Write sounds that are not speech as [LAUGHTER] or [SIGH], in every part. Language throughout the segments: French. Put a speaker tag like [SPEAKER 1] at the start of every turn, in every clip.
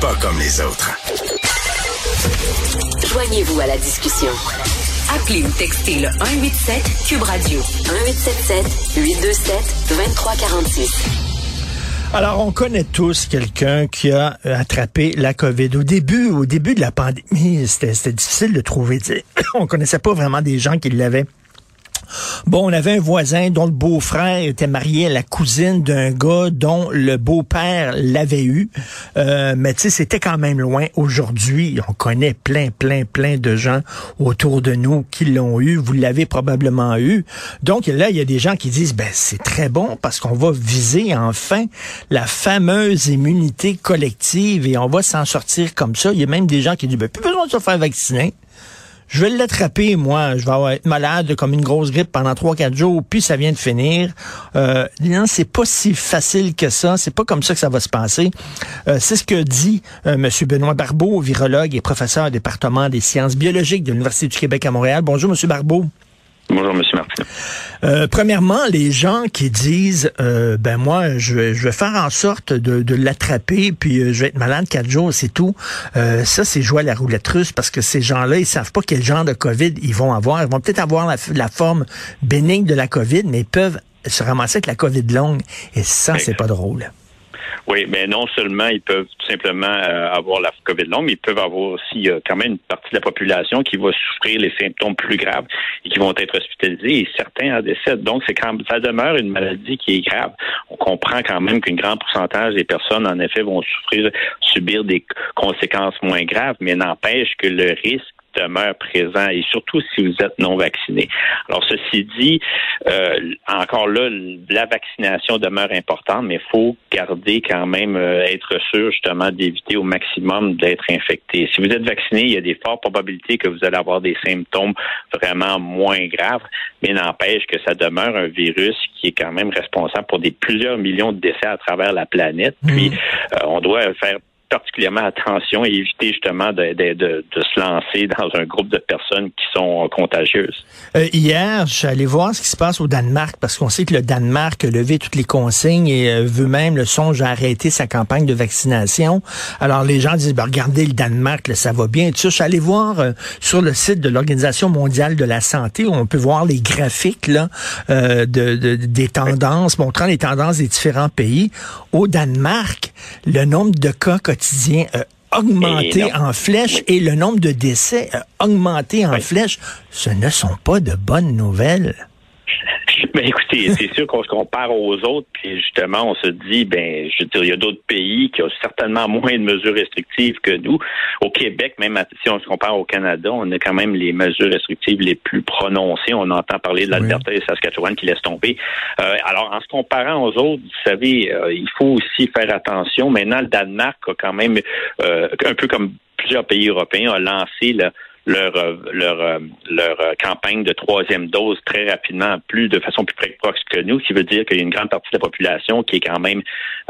[SPEAKER 1] pas comme les autres.
[SPEAKER 2] Joignez-vous à la discussion. Appelez ou textez le 187 Cube Radio 1877 827 2346.
[SPEAKER 3] Alors, on connaît tous quelqu'un qui a attrapé la COVID. Au début, au début de la pandémie, c'était difficile de trouver. [COUGHS] On connaissait pas vraiment des gens qui l'avaient. Bon, on avait un voisin dont le beau-frère était marié à la cousine d'un gars dont le beau-père l'avait eu. Euh, mais tu c'était quand même loin. Aujourd'hui, on connaît plein, plein, plein de gens autour de nous qui l'ont eu. Vous l'avez probablement eu. Donc là, il y a des gens qui disent, ben c'est très bon parce qu'on va viser enfin la fameuse immunité collective et on va s'en sortir comme ça. Il y a même des gens qui disent, ben plus besoin de se faire vacciner je vais l'attraper, moi, je vais être malade comme une grosse grippe pendant trois, quatre jours, puis ça vient de finir. Euh, non, c'est pas si facile que ça. C'est pas comme ça que ça va se passer. Euh, c'est ce que dit euh, M. Benoît Barbeau, virologue et professeur au département des sciences biologiques de l'Université du Québec à Montréal. Bonjour, M. Barbeau.
[SPEAKER 4] Bonjour, M. Martin.
[SPEAKER 3] Euh, premièrement, les gens qui disent, euh, ben moi, je vais, je vais faire en sorte de, de l'attraper, puis euh, je vais être malade quatre jours, c'est tout. Euh, ça, c'est jouer à la roulette russe parce que ces gens-là, ils savent pas quel genre de COVID ils vont avoir. Ils vont peut-être avoir la, la, forme bénigne de la COVID, mais ils peuvent se ramasser avec la COVID longue. Et ça, c'est pas drôle.
[SPEAKER 4] Oui, mais non seulement ils peuvent tout simplement euh, avoir la COVID longue, mais ils peuvent avoir aussi euh, quand même une partie de la population qui va souffrir les symptômes plus graves et qui vont être hospitalisés et certains en décèdent. Donc, c'est quand ça demeure une maladie qui est grave. On comprend quand même qu'un grand pourcentage des personnes, en effet, vont souffrir, subir des conséquences moins graves, mais n'empêche que le risque demeure présent et surtout si vous êtes non vacciné. Alors ceci dit, euh, encore là, la vaccination demeure importante, mais il faut garder quand même euh, être sûr justement d'éviter au maximum d'être infecté. Si vous êtes vacciné, il y a des fortes probabilités que vous allez avoir des symptômes vraiment moins graves, mais n'empêche que ça demeure un virus qui est quand même responsable pour des plusieurs millions de décès à travers la planète. Puis euh, on doit faire particulièrement attention et éviter justement de, se lancer [LAUGHS] dans un groupe de personnes qui sont contagieuses.
[SPEAKER 3] Euh, hier, je suis allé voir ce qui se passe au Danemark parce qu'on sait que le Danemark a levé toutes les consignes et euh, veut même le songe à arrêter sa campagne de vaccination. Alors les gens disent, ben, regardez le Danemark, là, ça va bien. Tu sais, je suis allé voir euh, sur le site de l'Organisation mondiale de la santé où on peut voir les graphiques là, euh, de, des tendances, montrant les tendances des différents pays. Au Danemark, le nombre de cas quotidien a augmenté en flèche et le nombre de décès a augmenté en flèche. Ce ne sont pas de bonnes nouvelles. [LAUGHS]
[SPEAKER 4] Ben écoutez, c'est sûr qu'on se compare aux autres, puis justement, on se dit, ben, je veux dire, il y a d'autres pays qui ont certainement [LAUGHS] moins de mesures restrictives que nous. Au Québec, même si on se compare au Canada, on a quand même les mesures restrictives les plus prononcées. On entend parler de l'Alberta oui. et Saskatchewan qui laissent tomber. Euh, alors, en se comparant aux autres, vous savez, euh, il faut aussi faire attention. Maintenant, le Danemark a quand même, euh, un peu comme plusieurs pays européens, a lancé là, leur leur leur campagne de troisième dose très rapidement, plus de façon plus précoce que nous, ce qui veut dire qu'il y a une grande partie de la population qui est quand même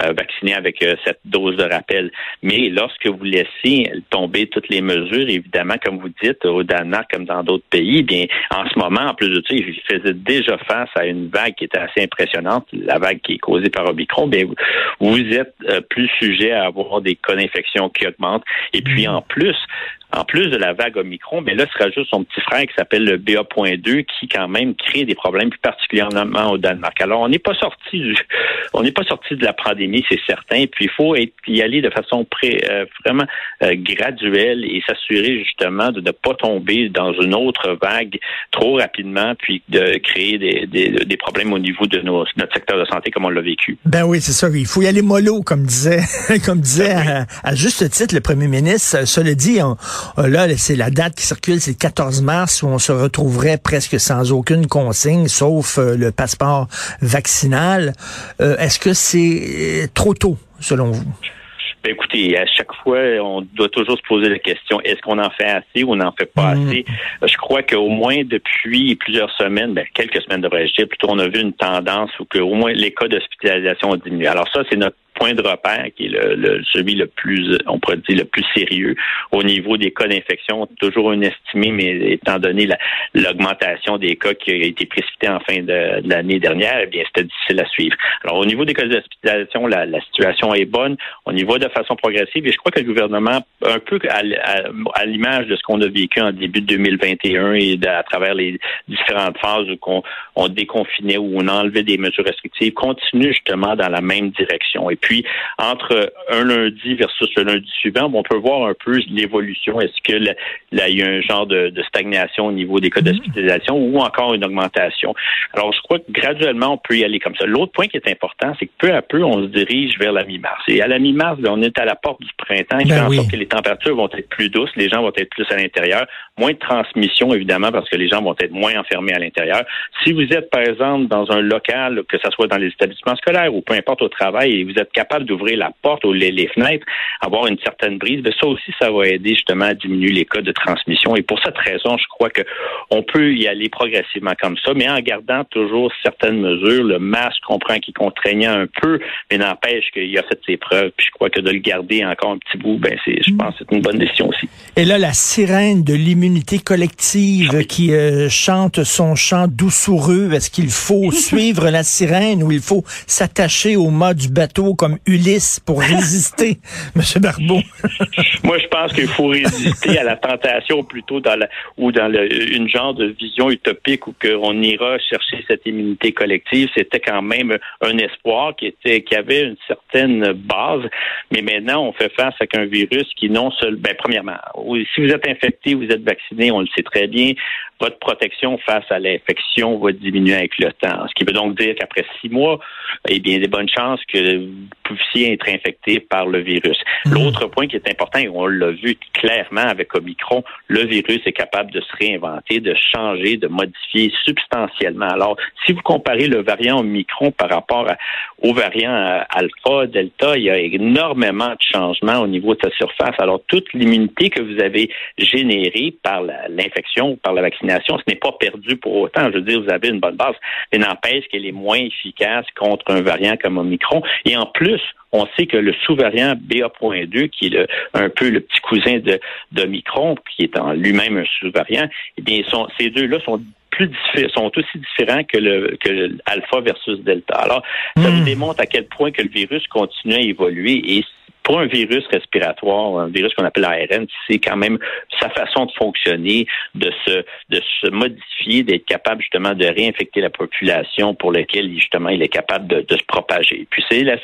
[SPEAKER 4] euh, vaccinée avec euh, cette dose de rappel. Mais lorsque vous laissez tomber toutes les mesures, évidemment, comme vous dites, au Danemark comme dans d'autres pays, bien en ce moment, en plus de ça, ils faisaient déjà face à une vague qui était assez impressionnante, la vague qui est causée par Omicron. Bien, vous, vous êtes euh, plus sujet à avoir des cas d'infection qui augmentent. Et puis en plus, en plus de la vague Omicron, mais là se rajoute son petit frère qui s'appelle le BA.2 qui quand même crée des problèmes plus particulièrement au Danemark. Alors on n'est pas sorti du, [LAUGHS] on n'est pas sorti de la pandémie, c'est certain. Puis il faut être, y aller de façon pré, euh, vraiment euh, graduelle et s'assurer justement de ne pas tomber dans une autre vague trop rapidement, puis de créer des, des, des problèmes au niveau de nos, notre secteur de santé comme on l'a vécu.
[SPEAKER 3] Ben oui, c'est ça. Il faut y aller mollo, comme disait, [LAUGHS] comme disait à, à, juste titre le premier ministre. Cela dit, on, Là, c'est la date qui circule, c'est le 14 mars où on se retrouverait presque sans aucune consigne, sauf euh, le passeport vaccinal. Euh, Est-ce que c'est trop tôt, selon vous?
[SPEAKER 4] Ben écoutez, à chaque fois, on doit toujours se poser la question est-ce qu'on en fait assez ou on n'en fait pas mmh. assez? Je crois qu'au moins depuis plusieurs semaines, ben, quelques semaines devrais-je dire, plutôt on a vu une tendance où que au moins les cas d'hospitalisation ont diminué. Alors ça, c'est notre point de repère qui est le, celui le plus, on pourrait dire, le plus sérieux au niveau des cas d'infection. Toujours un estimé, mais étant donné l'augmentation des cas qui a été précipitée en fin de, l'année dernière, eh bien, c'était difficile à suivre. Alors, au niveau des cas d'hospitalisation, la, la situation est bonne. On y va de façon progressive et je crois que le gouvernement, un peu à, l'image de ce qu'on a vécu en début de 2021 et à travers les différentes phases où on, on déconfinait ou on enlevait des mesures restrictives, continue justement dans la même direction. Et puis, entre un lundi versus le lundi suivant, on peut voir un peu l'évolution. Est-ce que là, il y a un genre de, stagnation au niveau des cas mm-hmm. d'hospitalisation ou encore une augmentation? Alors, je crois que graduellement, on peut y aller comme ça. L'autre point qui est important, c'est que peu à peu, on se dirige vers la mi-mars. Et à la mi-mars, on est à la porte du printemps, qui ben fait en sorte que les températures vont être plus douces, les gens vont être plus à l'intérieur, moins de transmission, évidemment, parce que les gens vont être moins enfermés à l'intérieur. Si vous êtes, par exemple, dans un local, que ce soit dans les établissements scolaires ou peu importe au travail, et vous êtes capable d'ouvrir la porte ou les, fenêtres, avoir une certaine brise, bien, ça aussi, ça va aider justement à diminuer les cas de transmission. Et pour cette raison, je crois que on peut y aller progressivement comme ça, mais en gardant toujours certaines mesures. Le masque, on comprend qu'il contraignait un peu, mais n'empêche qu'il a fait ses preuves. Puis je crois que de le garder encore un petit bout, ben c'est, je pense, que c'est une bonne décision aussi.
[SPEAKER 3] Et là, la sirène de l'immunité collective ah qui euh, chante son chant doucereux, est-ce qu'il faut [LAUGHS] suivre la sirène ou il faut s'attacher au mât du bateau comme Ulysse pour [LAUGHS] résister, Monsieur Barbeau?
[SPEAKER 4] Moi, je pense qu'il faut résister à la tentation plutôt dans la, ou dans le, une genre de vision utopique où qu'on ira chercher cette immunité collective. C'était quand même un espoir qui était, qui avait une certaine base. Mais maintenant, on fait face avec un virus qui non seul, ben, premièrement, si vous êtes infecté, vous êtes vacciné, on le sait très bien, votre protection face à l'infection va diminuer avec le temps. Ce qui veut donc dire qu'après six mois, eh bien, il y a des bonnes chances que vous puissiez être infecté par le virus. Mmh. L'autre point qui est important, et on l'a vu clairement avec Omicron, le virus est capable de se réinventer, de changer, de modifier substantiellement. Alors, si vous comparez le variant Omicron par rapport au variant euh, Alpha, Delta, il y a énormément de changements au niveau de sa surface. Alors, toute l'immunité que vous avez générée par l'infection ou par la vaccination, ce n'est pas perdu pour autant. Je veux dire, vous avez une bonne base, mais n'empêche qu'elle est moins efficace contre un variant comme Omicron. Et en plus, on sait que le sous-variant BA.2, qui est un peu le petit cousin de d'Omicron, qui est en lui-même un sous-variant, eh bien, ces deux-là sont plus sont aussi différents que le que alpha versus delta. Alors, ça nous hmm. démontre à quel point que le virus continue à évoluer et pour un virus respiratoire, un virus qu'on appelle ARN, c'est quand même sa façon de fonctionner, de se, de se modifier, d'être capable justement de réinfecter la population pour laquelle justement il est capable de, se propager. Puis c'est la,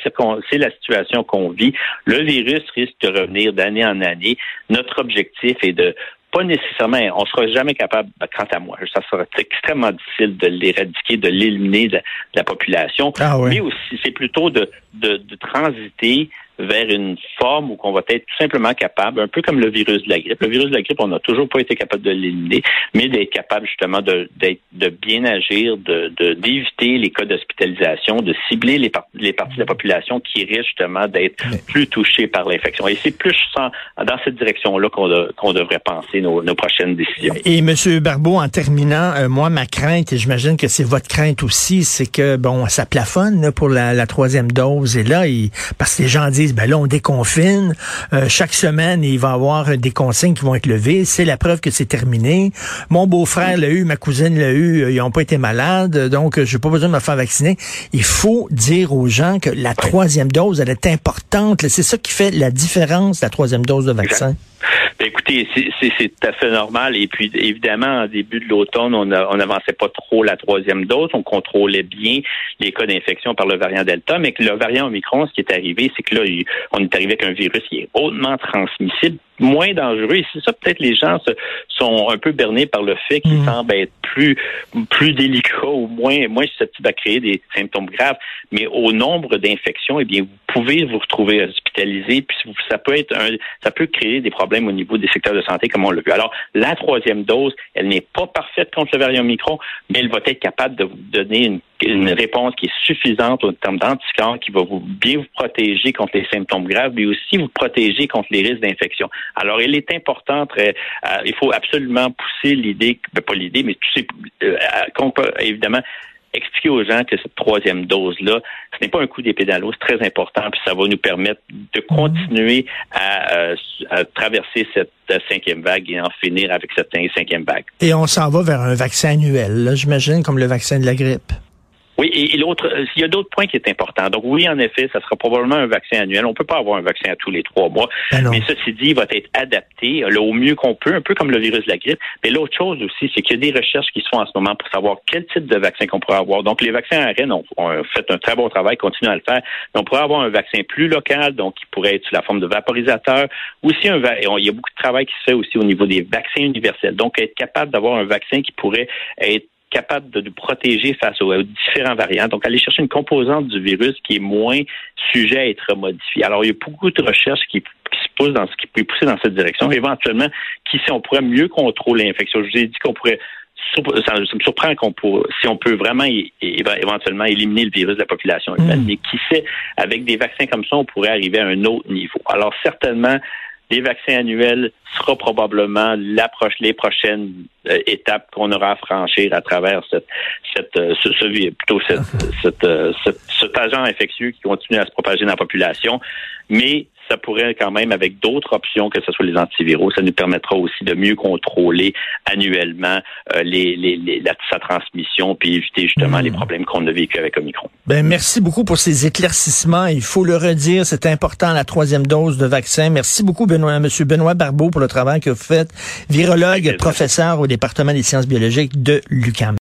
[SPEAKER 4] c'est la situation qu'on vit. Le virus risque de revenir d'année en année. Notre objectif est de pas nécessairement, on sera jamais capable, ben, quant à moi, ça sera extrêmement difficile de l'éradiquer, de l'éliminer de, la population. Ah Mais aussi, c'est plutôt de, de, de transiter vers une forme où qu'on va être tout simplement capable, un peu comme le virus de la grippe. Le virus de la grippe, on n'a toujours pas été capable de l'éliminer, mais d'être capable justement de, de bien agir, de d'éviter les cas d'hospitalisation, de cibler les, les parties de la population qui risquent justement d'être plus touchées par l'infection. Et c'est plus dans cette direction-là qu'on devrait penser nos, nos, prochaines décisions.
[SPEAKER 3] Et Monsieur Barbeau, en terminant, euh, moi, ma crainte, et j'imagine que c'est votre crainte aussi, c'est que bon, ça plafonne pour la, la, troisième dose. Et là, il, parce que les gens disent ben là, on déconfine. Euh, chaque semaine, il va y avoir des consignes qui vont être levées. C'est la preuve que c'est terminé. Mon beau-frère l'a eu, ma cousine l'a eu. Euh, ils n'ont pas été malades, donc euh, je n'ai pas besoin de me faire vacciner. Il faut dire aux gens que la troisième dose, elle est importante. C'est ça qui fait la différence, la troisième dose de vaccin.
[SPEAKER 4] Ben, écoutez, c'est tout à fait normal. Et puis, évidemment, en début de l'automne, on n'avançait pas trop la troisième dose. On contrôlait bien les cas d'infection par le variant Delta. Mais que le variant Omicron, ce qui est arrivé, c'est que là, on est arrivé avec un virus qui est hautement transmissible moins dangereux. Et c'est ça, peut-être les gens se, sont un peu bernés par le fait qu'ils mmh. semblent être plus plus délicats ou moins moins susceptibles à créer des symptômes graves. Mais au nombre d'infections, eh bien, vous pouvez vous retrouver hospitalisé, puis ça peut être un, ça peut créer des problèmes au niveau des secteurs de santé, comme on l'a vu. Alors, la troisième dose, elle n'est pas parfaite contre le variant micro, mais elle va être capable de vous donner une une réponse qui est suffisante en termes d'anticorps qui va vous bien vous protéger contre les symptômes graves, mais aussi vous protéger contre les risques d'infection. Alors, il est important, très, euh, il faut absolument pousser l'idée, ben, pas l'idée, mais tout euh, évidemment, expliquer aux gens que cette troisième dose-là, ce n'est pas un coup l'eau, c'est très important, puis ça va nous permettre de continuer à, à traverser cette cinquième vague et en finir avec cette cinquième vague.
[SPEAKER 3] Et on s'en va vers un vaccin annuel, j'imagine, comme le vaccin de la grippe.
[SPEAKER 4] Oui, et, l'autre, euh, il y a d'autres points qui est important. Donc oui, en effet, ça sera probablement un vaccin annuel. On peut pas avoir un vaccin à tous les trois mois, ben mais ceci dit, il va être adapté là, au mieux qu'on peut, un peu comme le virus de la grippe. Mais l'autre chose aussi, c'est qu'il y a des recherches qui se font en ce moment pour savoir quel type de vaccin qu'on pourrait avoir. Donc les vaccins ARN ont, ont fait un très bon travail, continuent à le faire. Mais on pourrait avoir un vaccin plus local, donc qui pourrait être sous la forme de vaporisateur. Aussi, un, il y a beaucoup de travail qui se fait aussi au niveau des vaccins universels. Donc être capable d'avoir un vaccin qui pourrait être capable de nous protéger face aux, différents variants. Donc, aller chercher une composante du virus qui est moins sujet à être modifiée. Alors, il y a beaucoup de recherches qui, se poussent dans ce qui peut pousser dans cette direction. Éventuellement, qui si on pourrait mieux contrôler l'infection. Je vous ai dit qu'on pourrait ça, me surprend qu'on si on peut vraiment éventuellement éliminer le virus de la population humaine, mm. mais qui sait, avec des vaccins comme ça, on pourrait arriver à un autre niveau. Alors certainement, les vaccins annuels sera probablement l'approche, les prochaines euh, étapes qu'on aura à franchir à travers cette, cette, euh, ce, plutôt cette, euh, cet agent infectieux qui continue à se propager dans la population. Mais ça pourrait quand même, avec d'autres options, que ce soit les antiviraux, ça nous permettra aussi de mieux contrôler annuellement euh, les, les, la, sa transmission, puis éviter justement les hmm. problèmes qu'on a vécu avec Omicron.
[SPEAKER 3] Ben merci beaucoup pour ces éclaircissements. Il faut le redire, c'est important la troisième dose de vaccin. Merci beaucoup, Benoît, Monsieur Benoît Barbeau, pour le travail que vous faites, virologue, professeur au département des sciences biologiques de l'UQAM.